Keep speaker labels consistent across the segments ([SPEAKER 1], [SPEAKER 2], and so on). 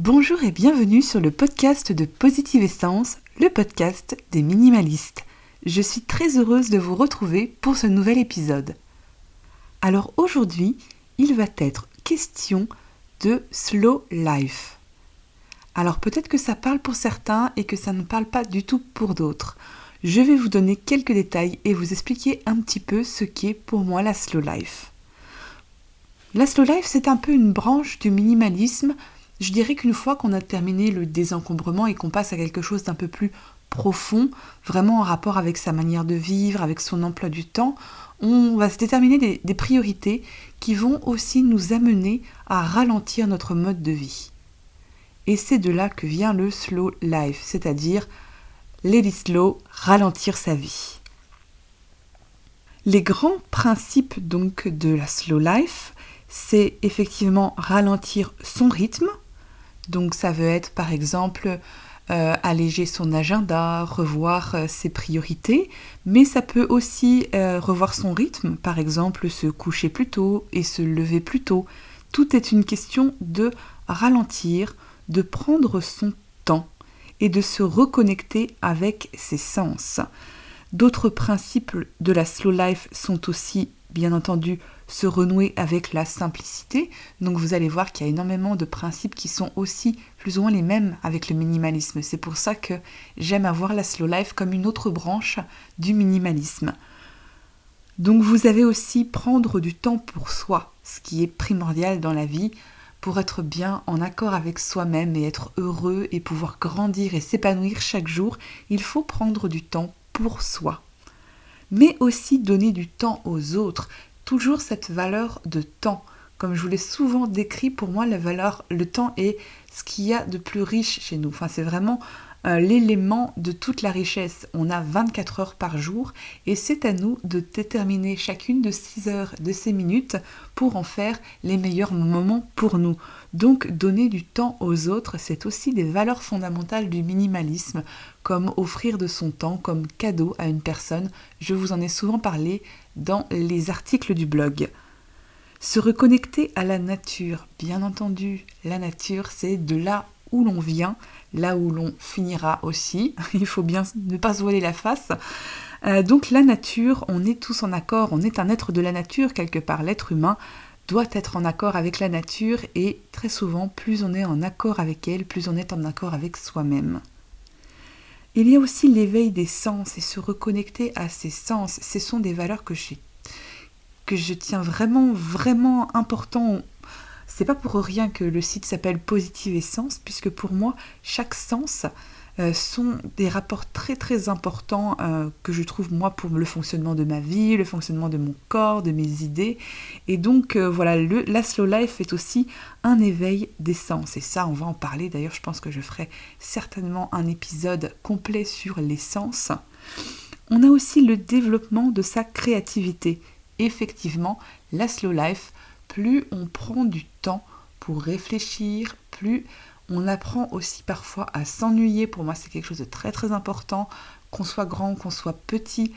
[SPEAKER 1] Bonjour et bienvenue sur le podcast de Positive Essence, le podcast des minimalistes. Je suis très heureuse de vous retrouver pour ce nouvel épisode. Alors aujourd'hui, il va être question de slow life. Alors peut-être que ça parle pour certains et que ça ne parle pas du tout pour d'autres. Je vais vous donner quelques détails et vous expliquer un petit peu ce qu'est pour moi la slow life. La slow life, c'est un peu une branche du minimalisme je dirais qu'une fois qu'on a terminé le désencombrement et qu'on passe à quelque chose d'un peu plus profond, vraiment en rapport avec sa manière de vivre, avec son emploi du temps, on va se déterminer des, priorités qui vont aussi nous amener à ralentir notre mode de vie. Et c'est de là que vient le slow life, c'est-à-dire let slow, ralentir sa vie. Les grands principes donc de la slow life, c'est effectivement ralentir son rythme, donc ça veut être par exemple euh, alléger son agenda, revoir euh, ses priorités, mais ça peut aussi euh, revoir son rythme, par exemple se coucher plus tôt et se lever plus tôt. Tout est une question de ralentir, de prendre son temps et de se reconnecter avec ses sens. D'autres principes de la slow life sont aussi bien entendu se renouer avec la simplicité. Donc vous allez voir qu'il y a énormément de principes qui sont aussi plus ou moins les mêmes avec le minimalisme. C'est pour ça que j'aime avoir la slow life comme une autre branche du minimalisme. Donc vous avez aussi prendre du temps pour soi, ce qui est primordial dans la vie pour être bien en accord avec soi-même et être heureux et pouvoir grandir et s'épanouir chaque jour, il faut prendre du temps pour soi mais aussi donner du temps aux autres. Toujours cette valeur de temps. Comme je vous l'ai souvent décrit, pour moi, la valeur, le temps est ce qu'il y a de plus riche chez nous. Enfin, c'est vraiment euh, l'élément de toute la richesse. On a 24 heures par jour et c'est à nous de déterminer chacune de 6 heures, de ces minutes pour en faire les meilleurs moments pour nous. Donc donner du temps aux autres, c'est aussi des valeurs fondamentales du minimalisme, comme offrir de son temps comme cadeau à une personne. Je vous en ai souvent parlé dans les articles du blog. Se reconnecter à la nature, bien entendu, la nature c'est de là où l'on vient, là où l'on finira aussi. Il faut bien ne pas se voiler la face. Euh, donc la nature, on est tous en accord, on est un être de la nature quelque part. L'être humain doit être en accord avec la nature et très souvent, plus on est en accord avec elle, plus on est en accord avec soi-même. Il y a aussi l'éveil des sens et se reconnecter à ses sens. Ce sont des valeurs que, que je tiens vraiment, vraiment important c'est pas pour rien que le site s'appelle Positive Essence, puisque pour moi, chaque sens euh, sont des rapports très très importants euh, que je trouve moi pour le fonctionnement de ma vie, le fonctionnement de mon corps, de mes idées. Et donc euh, voilà, le, la slow life est aussi un éveil des sens. Et ça, on va en parler. D'ailleurs, je pense que je ferai certainement un épisode complet sur les sens. On a aussi le développement de sa créativité. Effectivement, la slow life plus on prend du temps pour réfléchir, plus on apprend aussi parfois à s'ennuyer. Pour moi, c'est quelque chose de très très important, qu'on soit grand, qu'on soit petit.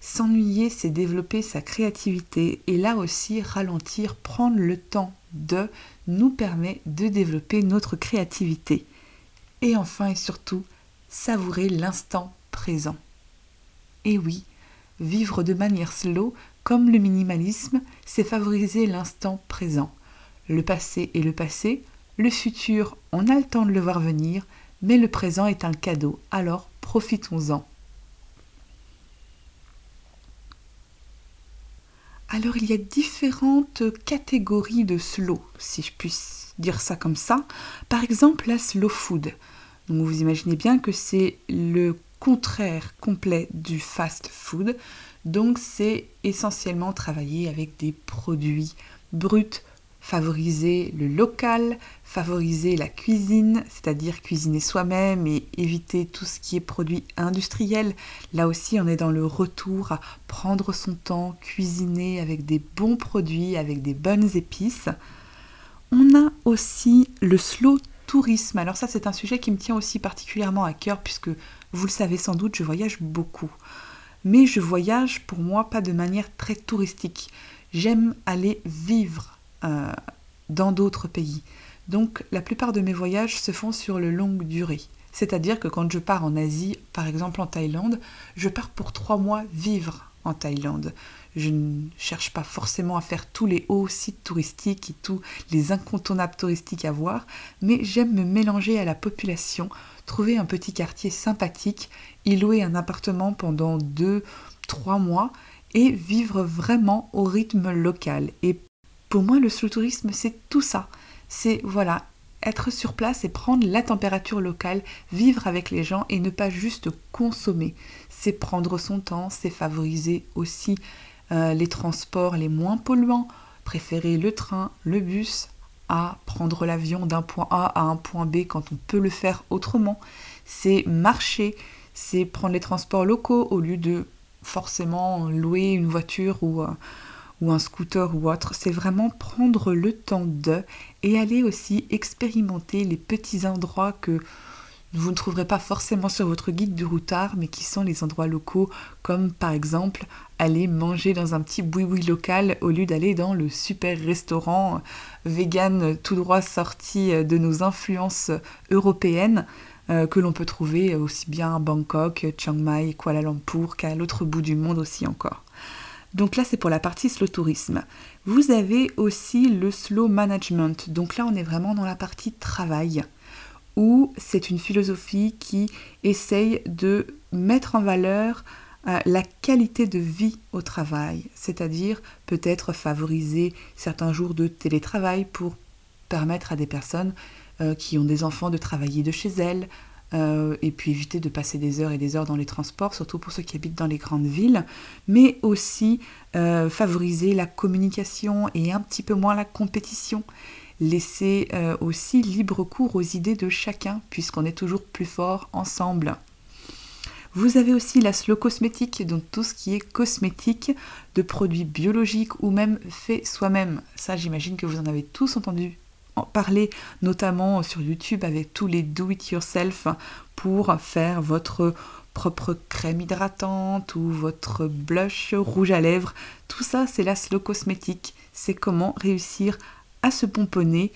[SPEAKER 1] S'ennuyer, c'est développer sa créativité et là aussi ralentir, prendre le temps de nous permet de développer notre créativité. Et enfin et surtout, savourer l'instant présent. Et oui, vivre de manière slow comme le minimalisme, c'est favoriser l'instant présent. Le passé est le passé, le futur, on a le temps de le voir venir, mais le présent est un cadeau, alors profitons-en. Alors il y a différentes catégories de slow, si je puisse dire ça comme ça. Par exemple la slow food. Vous imaginez bien que c'est le contraire complet du fast food. Donc c'est essentiellement travailler avec des produits bruts, favoriser le local, favoriser la cuisine, c'est-à-dire cuisiner soi-même et éviter tout ce qui est produit industriel. Là aussi, on est dans le retour à prendre son temps, cuisiner avec des bons produits, avec des bonnes épices. On a aussi le slow tourisme. Alors ça, c'est un sujet qui me tient aussi particulièrement à cœur puisque, vous le savez sans doute, je voyage beaucoup mais je voyage pour moi pas de manière très touristique. J'aime aller vivre dans d'autres pays. Donc la plupart de mes voyages se font sur le longue durée. C'est-à-dire que quand je pars en Asie, par exemple en Thaïlande, je pars pour trois mois vivre en Thaïlande. Je ne cherche pas forcément à faire tous les hauts sites touristiques et tous les incontournables touristiques à voir, mais j'aime me mélanger à la population, trouver un petit quartier sympathique, y louer un appartement pendant deux, trois mois et vivre vraiment au rythme local. Et pour moi, le slow tourisme, c'est tout ça. C'est voilà, être sur place et prendre la température locale, vivre avec les gens et ne pas juste consommer. C'est prendre son temps, c'est favoriser aussi euh, les transports les moins polluants, préférer le train, le bus à prendre l'avion d'un point A à un point B quand on peut le faire autrement. C'est marcher, c'est prendre les transports locaux au lieu de forcément louer une voiture ou, euh, ou un scooter ou autre. C'est vraiment prendre le temps de et aller aussi expérimenter les petits endroits que vous ne trouverez pas forcément sur votre guide du routard, mais qui sont les endroits locaux, comme par exemple aller manger dans un petit boui-boui local au lieu d'aller dans le super restaurant vegan tout droit sorti de nos influences européennes. Euh, que l'on peut trouver aussi bien à Bangkok, Chiang Mai, Kuala Lumpur qu'à l'autre bout du monde aussi encore. Donc là, c'est pour la partie slow tourisme. Vous avez aussi le slow management. Donc là, on est vraiment dans la partie travail, où c'est une philosophie qui essaye de mettre en valeur euh, la qualité de vie au travail, c'est-à-dire peut-être favoriser certains jours de télétravail pour permettre à des personnes euh, qui ont des enfants de travailler de chez elles, euh, et puis éviter de passer des heures et des heures dans les transports, surtout pour ceux qui habitent dans les grandes villes, mais aussi euh, favoriser la communication et un petit peu moins la compétition. Laisser aussi libre cours aux idées de chacun, puisqu'on est toujours plus fort ensemble. Vous avez aussi la slow cosmétique, donc tout ce qui est cosmétique, de produits biologiques ou même fait soi-même. Ça, j'imagine que vous en avez tous entendu parler notamment sur YouTube avec tous les do-it-yourself pour faire votre propre crème hydratante ou votre blush rouge à lèvres. Tout ça, c'est la slow cosmétique. C'est comment réussir à se pomponner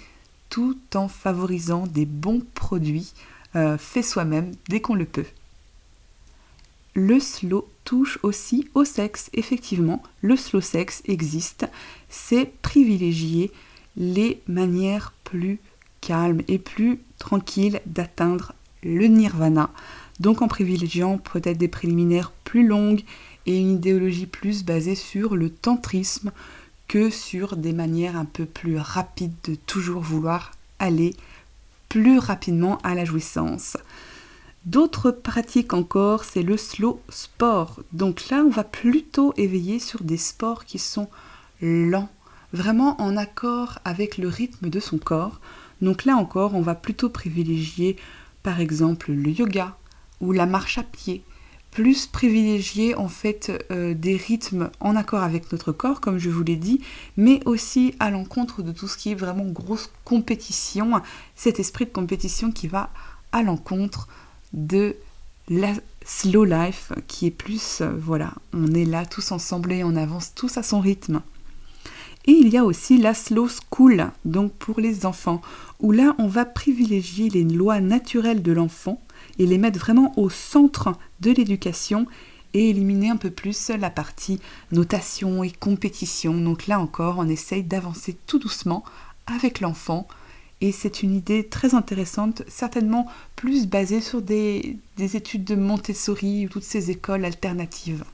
[SPEAKER 1] tout en favorisant des bons produits euh, faits soi-même dès qu'on le peut. Le slow touche aussi au sexe. Effectivement, le slow sexe existe. C'est privilégier les manières plus calmes et plus tranquilles d'atteindre le nirvana. Donc en privilégiant peut-être des préliminaires plus longues et une idéologie plus basée sur le tantrisme que sur des manières un peu plus rapides de toujours vouloir aller plus rapidement à la jouissance. D'autres pratiques encore, c'est le slow sport. Donc là, on va plutôt éveiller sur des sports qui sont lents, vraiment en accord avec le rythme de son corps. Donc là encore, on va plutôt privilégier par exemple le yoga ou la marche à pied, plus privilégier en fait euh, des rythmes en accord avec notre corps, comme je vous l'ai dit, mais aussi à l'encontre de tout ce qui est vraiment grosse compétition, cet esprit de compétition qui va à l'encontre de la slow life qui est plus, euh, voilà, on est là tous ensemble et on avance tous à son rythme. Et il y a aussi la slow school, donc pour les enfants, où là on va privilégier les lois naturelles de l'enfant et les mettre vraiment au centre de l'éducation et éliminer un peu plus la partie notation et compétition. Donc là encore, on essaye d'avancer tout doucement avec l'enfant. Et c'est une idée très intéressante, certainement plus basée sur des, des études de Montessori ou toutes ces écoles alternatives.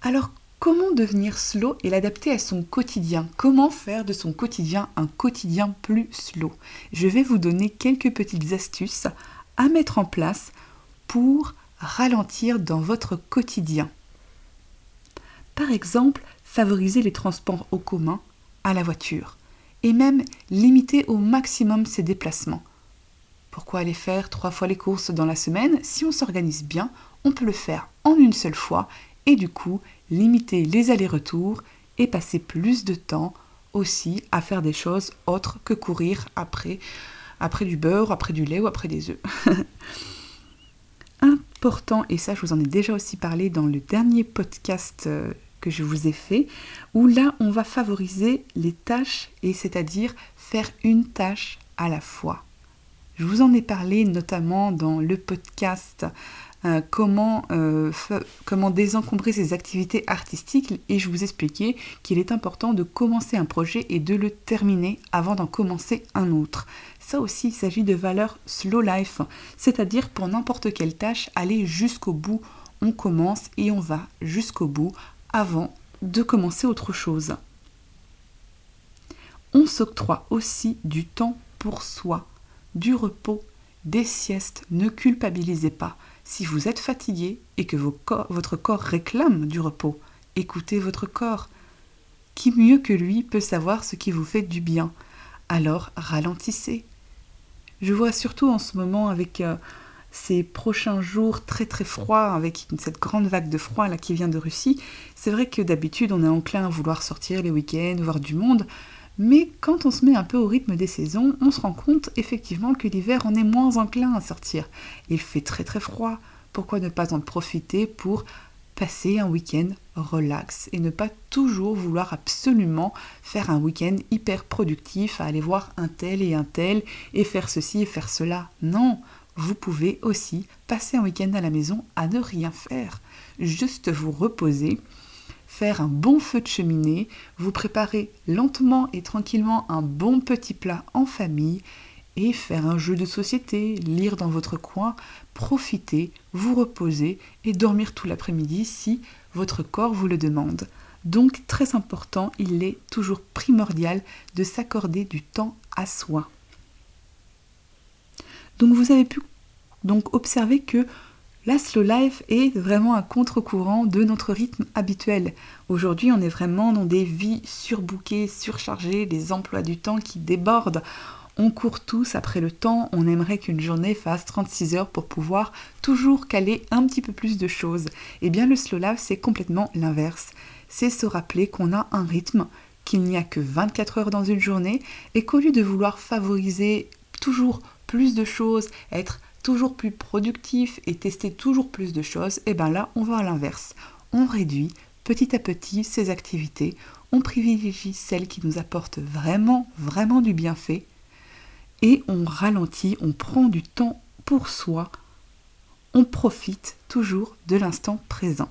[SPEAKER 1] Alors Comment devenir slow et l'adapter à son quotidien? Comment faire de son quotidien un quotidien plus slow? Je vais vous donner quelques petites astuces à mettre en place pour ralentir dans votre quotidien. Par exemple, favoriser les transports au commun à la voiture et même limiter au maximum ses déplacements. Pourquoi aller faire trois fois les courses dans la semaine? Si on s'organise bien, on peut le faire en une seule fois et du coup limiter les allers-retours et passer plus de temps aussi à faire des choses autres que courir après, après du beurre, après du lait ou après des œufs. Important, et ça je vous en ai déjà aussi parlé dans le dernier podcast euh, que je vous ai fait, où là on va favoriser les tâches et c'est-à-dire faire une tâche à la fois. Je vous en ai parlé notamment dans le podcast euh, comment, euh, comment désencombrer ses activités artistiques et je vous expliquais qu'il est important de commencer un projet et de le terminer avant d'en commencer un autre. Ça aussi, il s'agit de valeurs slow life, c'est-à-dire pour n'importe quelle tâche, aller jusqu'au bout. On commence et on va jusqu'au bout avant de commencer autre chose. On s'octroie aussi du temps pour soi, du repos, des siestes. Ne culpabilisez pas. Si vous êtes fatigué et que votre corps réclame du repos, écoutez votre corps. Qui mieux que lui peut savoir ce qui vous fait du bien? Alors ralentissez. Je vois surtout en ce moment avec euh, ces prochains jours très très froids, avec cette grande vague de froid là qui vient de Russie, c'est vrai que d'habitude on est enclin à vouloir sortir les week-ends, voir du monde, mais quand on se met un peu au rythme des saisons, on se rend compte effectivement que l'hiver, on est moins enclin à sortir. Il fait très très froid. Pourquoi ne pas en profiter pour passer un week-end relax et ne pas toujours vouloir absolument faire un week-end hyper productif, aller voir un tel et un tel et faire ceci et faire cela? Non, vous pouvez aussi passer un week-end à la maison à ne rien faire, juste vous reposer faire un bon feu de cheminée, vous préparer lentement et tranquillement un bon petit plat en famille et faire un jeu de société, lire dans votre coin, profiter, vous reposer et dormir tout l'après-midi si votre corps vous le demande. Donc très important, il est toujours primordial de s'accorder du temps à soi. Donc vous avez pu donc observer que la slow life est vraiment un contre-courant de notre rythme habituel. Aujourd'hui, on est vraiment dans des vies surbookées, surchargées, des emplois du temps qui débordent. On court tous après le temps, on aimerait qu'une journée fasse 36 heures pour pouvoir toujours caler un petit peu plus de choses. Eh bien, le slow life, c'est complètement l'inverse. C'est se rappeler qu'on a un rythme, qu'il n'y a que 24 heures dans une journée et qu'au lieu de vouloir favoriser toujours plus de choses, être toujours plus productif et tester toujours plus de choses, et eh bien là, on va à l'inverse. On réduit petit à petit ces activités, on privilégie celles qui nous apportent vraiment, vraiment du bienfait, et on ralentit, on prend du temps pour soi, on profite toujours de l'instant présent.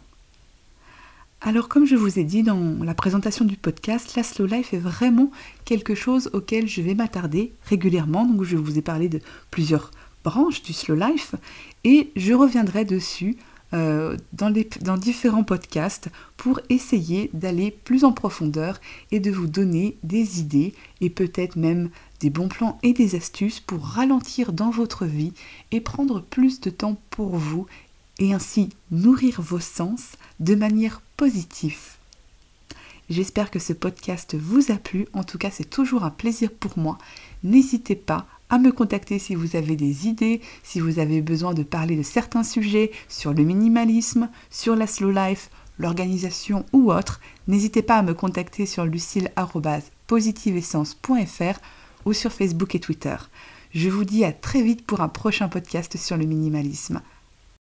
[SPEAKER 1] Alors comme je vous ai dit dans la présentation du podcast, la slow life est vraiment quelque chose auquel je vais m'attarder régulièrement. Donc je vous ai parlé de plusieurs branche du slow life et je reviendrai dessus euh, dans, dans différents podcasts pour essayer d'aller plus en profondeur et de vous donner des idées et peut-être même des bons plans et des astuces pour ralentir dans votre vie et prendre plus de temps pour vous et ainsi nourrir vos sens de manière positive. J'espère que ce podcast vous a plu, en tout cas c'est toujours un plaisir pour moi. N'hésitez pas à me contacter si vous avez des idées, si vous avez besoin de parler de certains sujets sur le minimalisme, sur la slow life, l'organisation ou autre. N'hésitez pas à me contacter sur lucille.positiveessence.fr ou sur Facebook et Twitter. Je vous dis à très vite pour un prochain podcast sur le minimalisme.